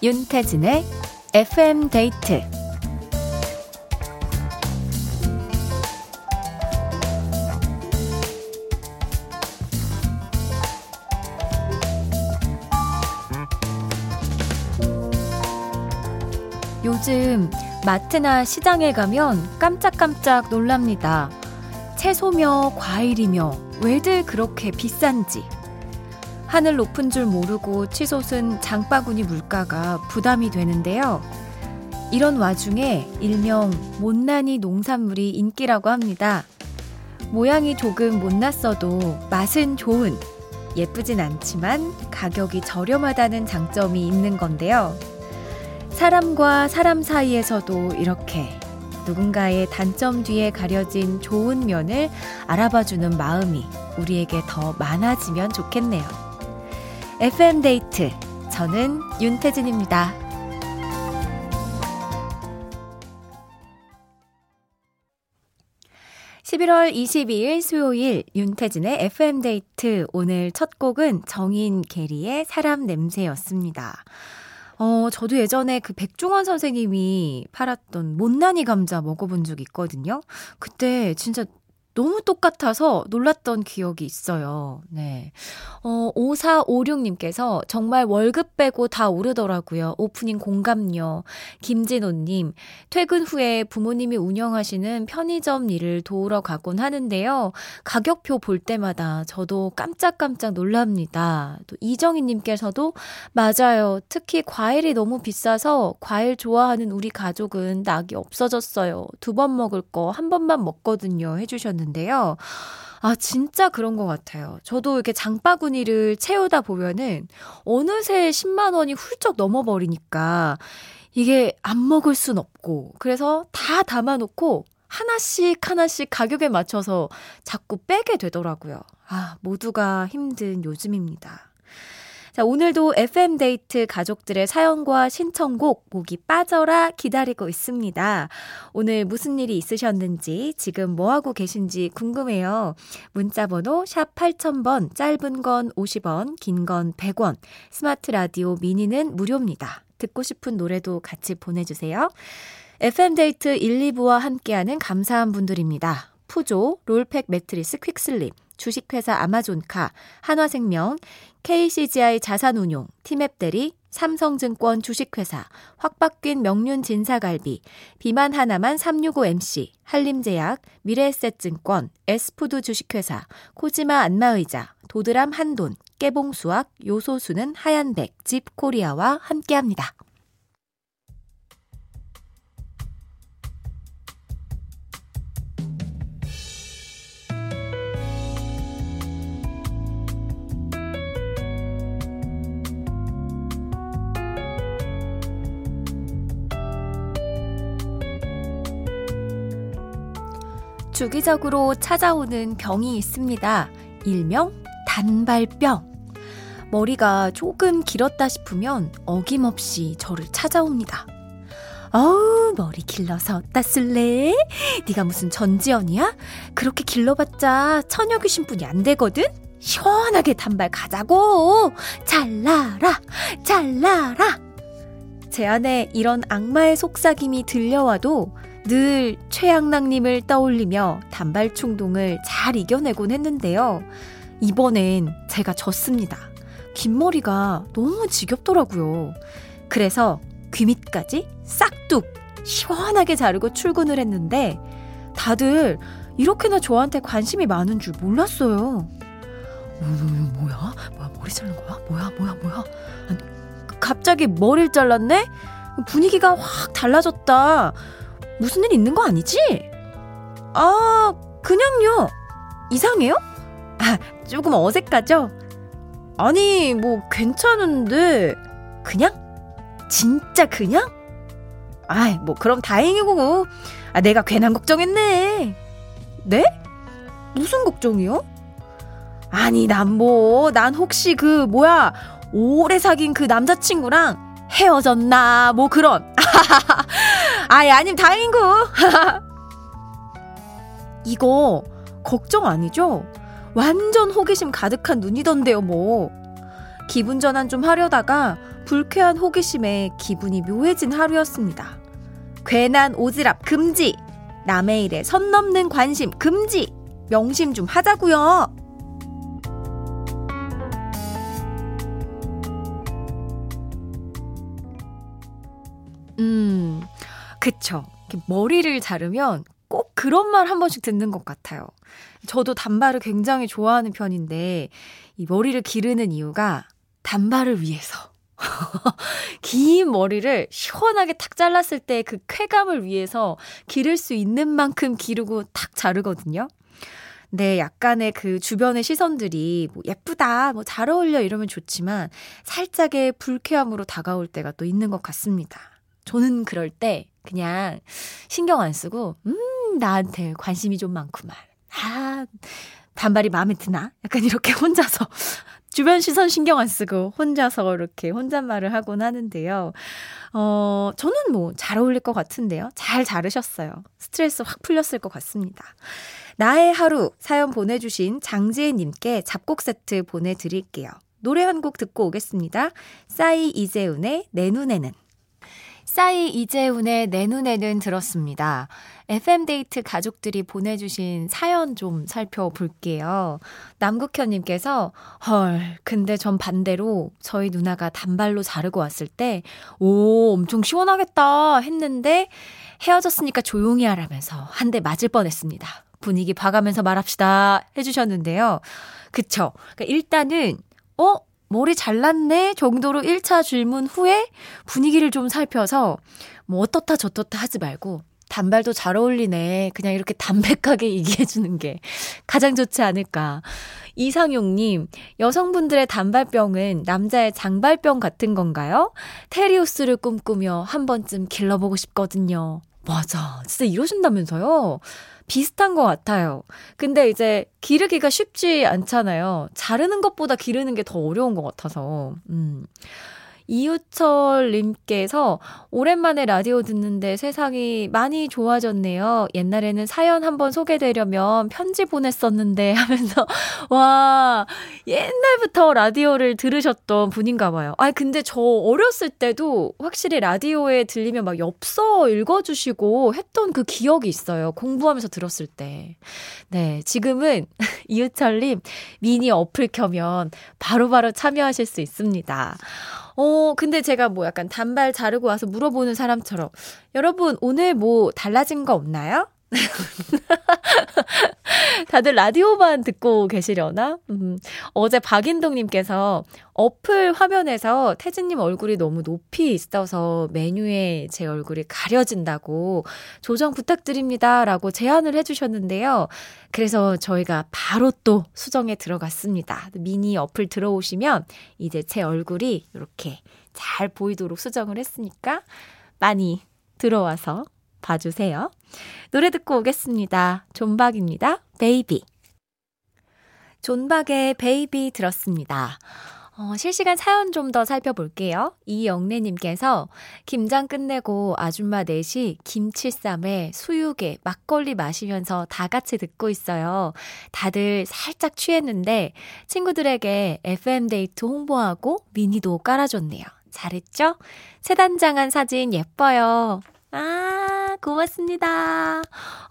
윤태진의 FM 데이트 요즘 마트나 시장에 가면 깜짝깜짝 놀랍니다. 채소며 과일이며 왜들 그렇게 비싼지. 하늘 높은 줄 모르고 치솟은 장바구니 물가가 부담이 되는데요. 이런 와중에 일명 못난이 농산물이 인기라고 합니다. 모양이 조금 못났어도 맛은 좋은, 예쁘진 않지만 가격이 저렴하다는 장점이 있는 건데요. 사람과 사람 사이에서도 이렇게 누군가의 단점 뒤에 가려진 좋은 면을 알아봐주는 마음이 우리에게 더 많아지면 좋겠네요. FM데이트. 저는 윤태진입니다. 11월 22일 수요일 윤태진의 FM데이트. 오늘 첫 곡은 정인 게리의 사람 냄새였습니다. 어, 저도 예전에 그 백종원 선생님이 팔았던 못난이 감자 먹어본 적 있거든요. 그때 진짜 너무 똑같아서 놀랐던 기억이 있어요. 네. 어, 5456님께서 정말 월급 빼고 다 오르더라고요. 오프닝 공감요. 김진호님, 퇴근 후에 부모님이 운영하시는 편의점 일을 도우러 가곤 하는데요. 가격표 볼 때마다 저도 깜짝깜짝 놀랍니다. 또 이정희님께서도 맞아요. 특히 과일이 너무 비싸서 과일 좋아하는 우리 가족은 낙이 없어졌어요. 두 번 먹을 거 한 번만 먹거든요. 해주셨는데 있는데요. 아, 진짜 그런 것 같아요. 저도 이렇게 장바구니를 채우다 보면은 어느새 10만 원이 훌쩍 넘어버리니까 이게 안 먹을 순 없고 그래서 다 담아놓고 하나씩 하나씩 가격에 맞춰서 자꾸 빼게 되더라고요. 아, 모두가 힘든 요즘입니다. 자, 오늘도 FM데이트 가족들의 사연과 신청곡 목이 빠져라 기다리고 있습니다. 오늘 무슨 일이 있으셨는지, 지금 뭐하고 계신지 궁금해요. 문자번호 샵 8000번, 짧은 건 50원, 긴 건 100원, 스마트 라디오 미니는 무료입니다. 듣고 싶은 노래도 같이 보내주세요. FM데이트 1, 2부와 함께하는 감사한 분들입니다. 푸조, 롤팩 매트리스 퀵슬립, 주식회사 아마존카, 한화생명, KCGI 자산운용, 티맵대리, 삼성증권 주식회사, 확박균 명륜 진사갈비, 비만 하나만 365MC, 한림제약, 미래에셋증권, 에스푸드 주식회사, 코지마 안마의자, 도드람 한돈, 깨봉수학, 요소수는 하얀백, 집코리아와 함께합니다. 주기적으로 찾아오는 병이 있습니다. 일명 단발병. 머리가 조금 길었다 싶으면 어김없이 저를 찾아옵니다. 어우 머리 길러서 어따 쓸래? 네가 무슨 전지현이야? 그렇게 길러봤자 처녀 귀신뿐이 안 되거든? 시원하게 단발 가자고! 잘라라! 잘라라! 제 안에 이런 악마의 속삭임이 들려와도 늘 최양락님을 떠올리며 단발 충동을 잘 이겨내곤 했는데요. 이번엔 제가 졌습니다. 긴 머리가 너무 지겹더라고요. 그래서 귀 밑까지 싹둑 시원하게 자르고 출근을 했는데 다들 이렇게나 저한테 관심이 많은 줄 몰랐어요. 음, 뭐야? 뭐야? 머리 자른 거야? 뭐야? 뭐야? 뭐야? 아니, 갑자기 머리를 잘랐네? 분위기가 확 달라졌다. 무슨 일 있는 거 아니지? 아, 그냥요. 이상해요? 아, 조금 어색하죠? 아니, 뭐, 괜찮은데, 그냥? 진짜 그냥? 아이, 뭐, 그럼 다행이고. 아, 내가 괜한 걱정했네. 네? 무슨 걱정이요? 아니, 난 뭐, 난 혹시 그, 뭐야, 오래 사귄 그 남자친구랑 헤어졌나, 뭐 그런. 아이, 아님 다행이고. 이거 걱정 아니죠? 완전 호기심 가득한 눈이던데요, 뭐. 기분 전환 좀 하려다가 불쾌한 호기심에 기분이 묘해진 하루였습니다. 괜한 오지랖 금지! 남의 일에 선 넘는 관심 금지! 명심 좀 하자고요. 음, 그쵸. 머리를 자르면 꼭 그런 말 한 번씩 듣는 것 같아요. 저도 단발을 굉장히 좋아하는 편인데, 이 머리를 기르는 이유가 단발을 위해서. 긴 머리를 시원하게 탁 잘랐을 때 그 쾌감을 위해서 기를 수 있는 만큼 기르고 탁 자르거든요. 네, 약간의 그 주변의 시선들이 뭐 예쁘다, 뭐 잘 어울려 이러면 좋지만 살짝의 불쾌함으로 다가올 때가 또 있는 것 같습니다. 저는 그럴 때 그냥 신경 안 쓰고, 음, 나한테 관심이 좀 많구만. 아, 단발이 마음에 드나? 약간 이렇게 혼자서 주변 시선 신경 안 쓰고 혼자서 이렇게 혼잣말을 하곤 하는데요. 어, 저는 뭐 잘 어울릴 것 같은데요. 잘 자르셨어요. 스트레스 확 풀렸을 것 같습니다. 나의 하루 사연 보내주신 장지혜님께 잡곡 세트 보내드릴게요. 노래 한 곡 듣고 오겠습니다. 싸이 이재훈의 내 눈에는. 싸이 이재훈의 내 눈에는 들었습니다. FM데이트 가족들이 보내주신 사연 좀 살펴볼게요. 남국현님께서, 헐, 근데 전 반대로 저희 누나가 단발로 자르고 왔을 때, 오, 엄청 시원하겠다 했는데, 헤어졌으니까 조용히 하라면서 한 대 맞을 뻔 했습니다. 분위기 봐가면서 말합시다 해주셨는데요. 그쵸. 그러니까 일단은, 어? 머리 잘랐네 정도로 1차 질문 후에 분위기를 좀 살펴서 뭐 어떻다 저떻다 하지 말고 단발도 잘 어울리네. 그냥 이렇게 담백하게 얘기해주는 게 가장 좋지 않을까. 이상용님, 여성분들의 단발병은 남자의 장발병 같은 건가요? 테리우스를 꿈꾸며 한 번쯤 길러보고 싶거든요. 맞아. 진짜 이러신다면서요? 비슷한 것 같아요. 근데 이제 기르기가 쉽지 않잖아요. 자르는 것보다 기르는 게 더 어려운 것 같아서. 음. 이유철님께서 오랜만에 라디오 듣는데 세상이 많이 좋아졌네요. 옛날에는 사연 한번 소개되려면 편지 보냈었는데 하면서 와 옛날부터 라디오를 들으셨던 분인가 봐요. 아 근데 저 어렸을 때도 확실히 라디오에 들리면 막 엽서 읽어주시고 했던 그 기억이 있어요. 공부하면서 들었을 때. 네 지금은 이유철님 미니 어플 켜면 바로바로 바로 참여하실 수 있습니다. 어, 근데 제가 뭐 약간 단발 자르고 와서 물어보는 사람처럼, 여러분, 오늘 뭐 달라진 거 없나요? 다들 라디오만 듣고 계시려나? 음, 어제 박인동님께서 어플 화면에서 태진님 얼굴이 너무 높이 있어서 메뉴에 제 얼굴이 가려진다고 조정 부탁드립니다. 라고 제안을 해주셨는데요. 그래서 저희가 바로 또 수정에 들어갔습니다. 미니 어플 들어오시면 이제 제 얼굴이 이렇게 잘 보이도록 수정을 했으니까 많이 들어와서 봐주세요. 노래 듣고 오겠습니다. 존박입니다. Baby. 존박의 Baby 들었습니다. 어, 실시간 사연 좀 더 살펴볼게요. 이영래님께서 김장 끝내고 아줌마 넷이 김치쌈에 수육에 막걸리 마시면서 다 같이 듣고 있어요. 다들 살짝 취했는데 친구들에게 FM데이트 홍보하고 미니도 깔아줬네요. 잘했죠? 새단장한 사진 예뻐요. 아, 고맙습니다.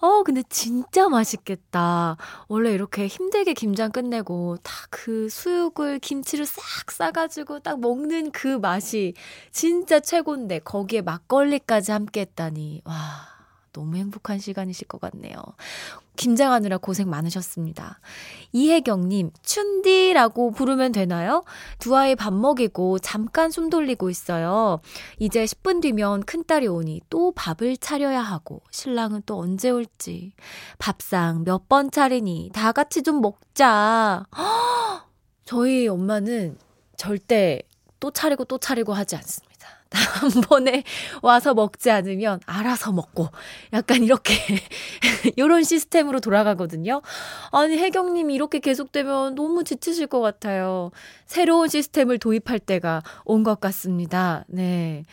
어, 근데 진짜 맛있겠다. 원래 이렇게 힘들게 김장 끝내고 딱 그 수육을 김치를 싹 싸가지고 딱 먹는 그 맛이 진짜 최고인데 거기에 막걸리까지 함께 했다니. 와. 너무 행복한 시간이실 것 같네요. 김장하느라 고생 많으셨습니다. 이혜경님, 춘디라고 부르면 되나요? 두 아이 밥 먹이고 잠깐 숨 돌리고 있어요. 이제 10분 뒤면 큰딸이 오니 또 밥을 차려야 하고, 신랑은 또 언제 올지. 밥상 몇 번 차리니 다 같이 좀 먹자. 허! 저희 엄마는 절대 또 차리고 또 차리고 하지 않습니다. 다음번에 와서 먹지 않으면 알아서 먹고 약간 이렇게 요런 시스템으로 돌아가거든요. 아니 혜경님 이렇게 계속되면 너무 지치실 것 같아요. 새로운 시스템을 도입할 때가 온 것 같습니다. 네.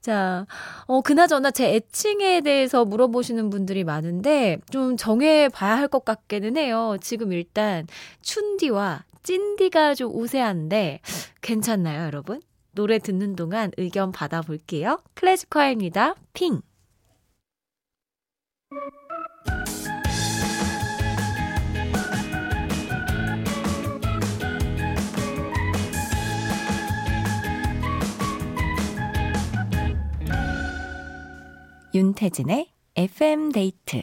자, 어, 그나저나 제 애칭에 대해서 물어보시는 분들이 많은데 좀 정해봐야 할 것 같기는 해요. 지금 일단 춘디와 찐디가 좀 우세한데 괜찮나요, 여러분? 노래 듣는 동안 의견 받아볼게요. 클래식화입니다. 핑. 윤태진의 FM 데이트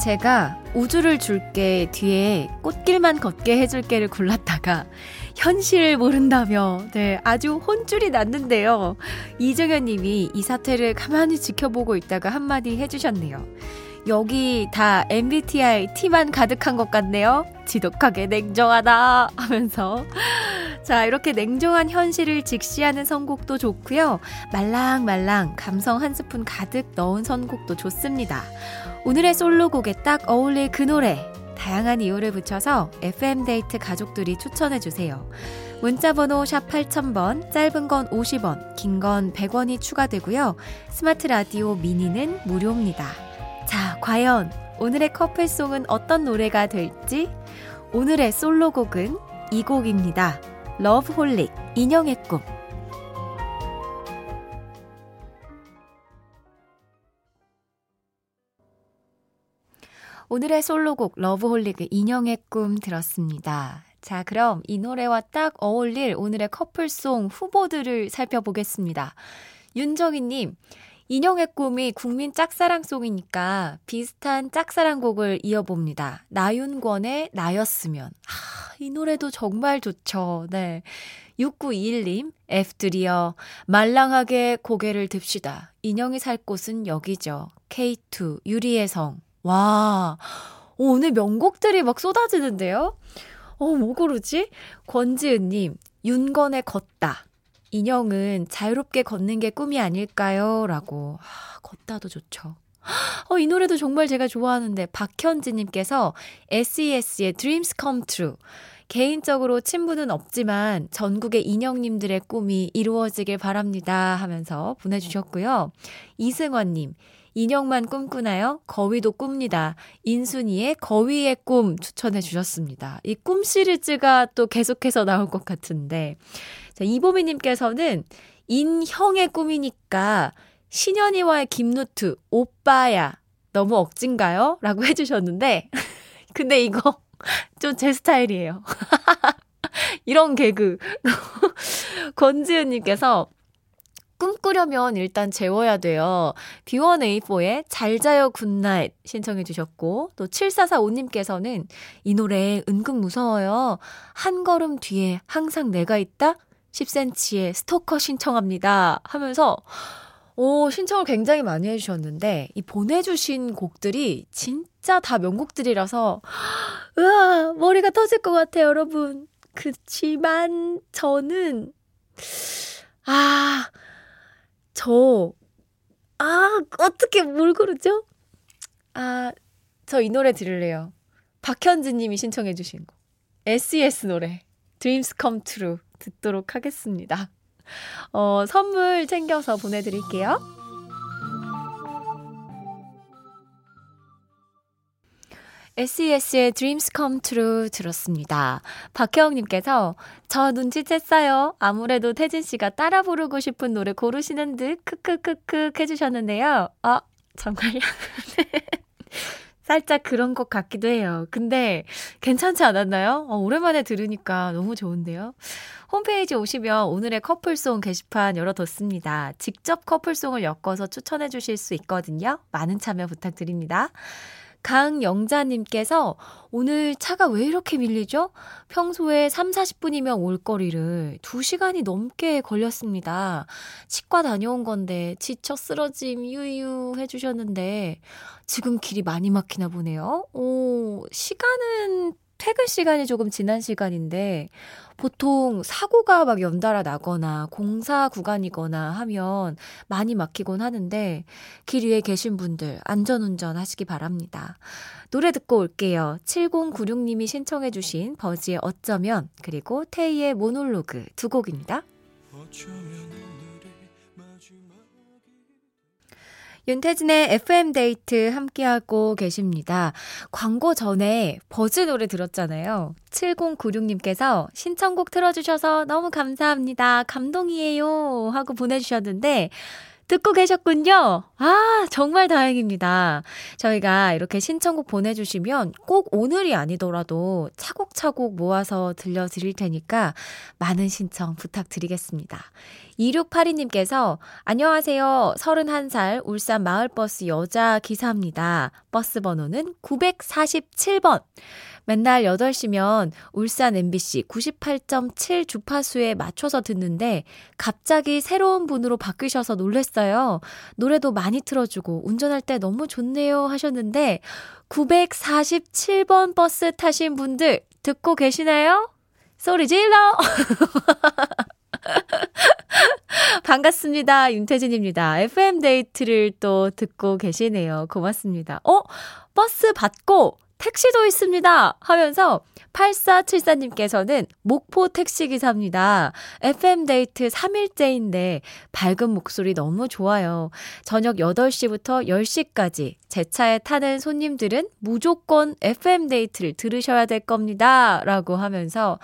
제 제가 우주를 줄게 뒤에 꽃길만 걷게 해줄게를 골랐다가 현실을 모른다며 네 아주 혼쭐이 났는데요. 이정현 님이 이 사태를 가만히 지켜보고 있다가 한마디 해주셨네요. 여기 다 MBTI T만 가득한 것 같네요. 지독하게 냉정하다 하면서 자 이렇게 냉정한 현실을 직시하는 선곡도 좋고요. 말랑말랑 감성 한 스푼 가득 넣은 선곡도 좋습니다. 오늘의 솔로곡에 딱 어울릴 그 노래 다양한 이유를 붙여서 FM데이트 가족들이 추천해주세요. 문자번호 샵 8000번, 짧은 건 50원, 긴 건 100원이 추가되고요. 스마트 라디오 미니는 무료입니다. 자, 과연 오늘의 커플송은 어떤 노래가 될지? 오늘의 솔로곡은 이 곡입니다. 러브홀릭, 인형의 꿈. 오늘의 솔로곡 러브홀릭의 인형의 꿈 들었습니다. 자, 그럼 이 노래와 딱 어울릴 오늘의 커플송 후보들을 살펴보겠습니다. 윤정희님, 인형의 꿈이 국민 짝사랑송이니까 비슷한 짝사랑곡을 이어봅니다. 나윤권의 나였으면. 아, 이 노래도 정말 좋죠. 네. 6921님, F들이여, 말랑하게 고개를 듭시다. 인형이 살 곳은 여기죠. K2, 유리의 성. 와, 오, 오늘 명곡들이 막 쏟아지는데요? 어, 뭐 고르지? 권지은님, 윤건의 걷다. 인형은 자유롭게 걷는 게 꿈이 아닐까요? 라고. 아, 걷다도 좋죠. 어, 이 노래도 정말 제가 좋아하는데, 박현지님께서 SES의 Dreams Come True. 개인적으로 친분은 없지만 전국의 인형님들의 꿈이 이루어지길 바랍니다 하면서 보내주셨고요. 이승원님, 인형만 꿈꾸나요? 거위도 꿉니다. 인순이의 거위의 꿈 추천해 주셨습니다. 이 꿈 시리즈가 또 계속해서 나올 것 같은데. 자, 이보미님께서는 인형의 꿈이니까 신현이와의 김누트, 오빠야. 너무 억진가요? 라고 해주셨는데. 근데 이거 좀 제 스타일이에요. 이런 개그. 권지은님께서 꿈꾸려면 일단 재워야 돼요. B1A4의 잘 자요 Good Night 신청해 주셨고 또 7445님께서는 이 노래 은근 무서워요. 한 걸음 뒤에 항상 내가 있다? 10cm의 스토커 신청합니다. 하면서 오, 신청을 굉장히 많이 해주셨는데, 이 보내주신 곡들이 진짜 다 명곡들이라서, 으아, 머리가 터질 것 같아요, 여러분. 그치만, 저는, 아, 저, 아, 어떻게 뭘 고르죠? 아, 저 이 노래 들을래요. 박현진 님이 신청해 주신 거. SES 노래. Dreams Come True 듣도록 하겠습니다. 어, 선물 챙겨서 보내드릴게요. SES의 Dreams Come True 들었습니다. 박혜영님께서 저 눈치챘어요. 아무래도 태진 씨가 따라 부르고 싶은 노래 고르시는 듯 크크크크 해주셨는데요. 어, 정말요? 살짝 그런 것 같기도 해요. 근데 괜찮지 않았나요? 어, 오랜만에 들으니까 너무 좋은데요. 홈페이지 오시면 오늘의 커플송 게시판 열어뒀습니다. 직접 커플송을 엮어서 추천해 주실 수 있거든요. 많은 참여 부탁드립니다. 강영자님께서 오늘 차가 왜 이렇게 밀리죠? 평소에 3, 40분이면 올 거리를 2시간이 넘게 걸렸습니다. 치과 다녀온 건데 지쳐 쓰러짐 유유 해주셨는데 지금 길이 많이 막히나 보네요. 오, 시간은 퇴근 시간이 조금 지난 시간인데 보통 사고가 막 연달아 나거나 공사 구간이거나 하면 많이 막히곤 하는데 길 위에 계신 분들 안전운전 하시기 바랍니다. 노래 듣고 올게요. 7096님이 신청해 주신 버지의 어쩌면 그리고 테이의 모놀로그 두 곡입니다. 윤태진의 FM데이트 함께하고 계십니다. 광고 전에 버즈 노래 들었잖아요. 7096님께서 신청곡 틀어주셔서 너무 감사합니다. 감동이에요. 하고 보내주셨는데, 듣고 계셨군요. 아, 정말 다행입니다. 저희가 이렇게 신청곡 보내주시면 꼭 오늘이 아니더라도 차곡차곡 모아서 들려드릴 테니까 많은 신청 부탁드리겠습니다. 2682님께서 안녕하세요. 31살 울산 마을버스 여자 기사입니다. 버스 번호는 947번. 맨날 8시면 울산 MBC 98.7 주파수에 맞춰서 듣는데 갑자기 새로운 분으로 바뀌셔서 놀랬어요. 노래도 많이 틀어주고 운전할 때 너무 좋네요 하셨는데 947번 버스 타신 분들 듣고 계시나요? 소리 질러! 반갑습니다. 윤태진입니다. FM데이트를 또 듣고 계시네요. 고맙습니다. 어? 버스 받고 택시도 있습니다. 하면서 8474님께서는 목포 택시기사입니다. FM데이트 3일째인데 밝은 목소리 너무 좋아요. 저녁 8시부터 10시까지 제 차에 타는 손님들은 무조건 FM데이트를 들으셔야 될 겁니다. 라고 하면서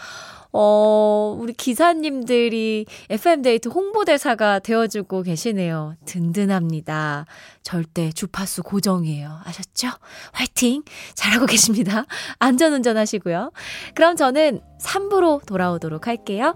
어, 우리 기사님들이 FM데이트 홍보대사가 되어주고 계시네요. 든든합니다. 절대 주파수 고정이에요. 아셨죠? 화이팅! 잘하고 계십니다. 안전운전 하시고요. 그럼 저는 3부로 돌아오도록 할게요.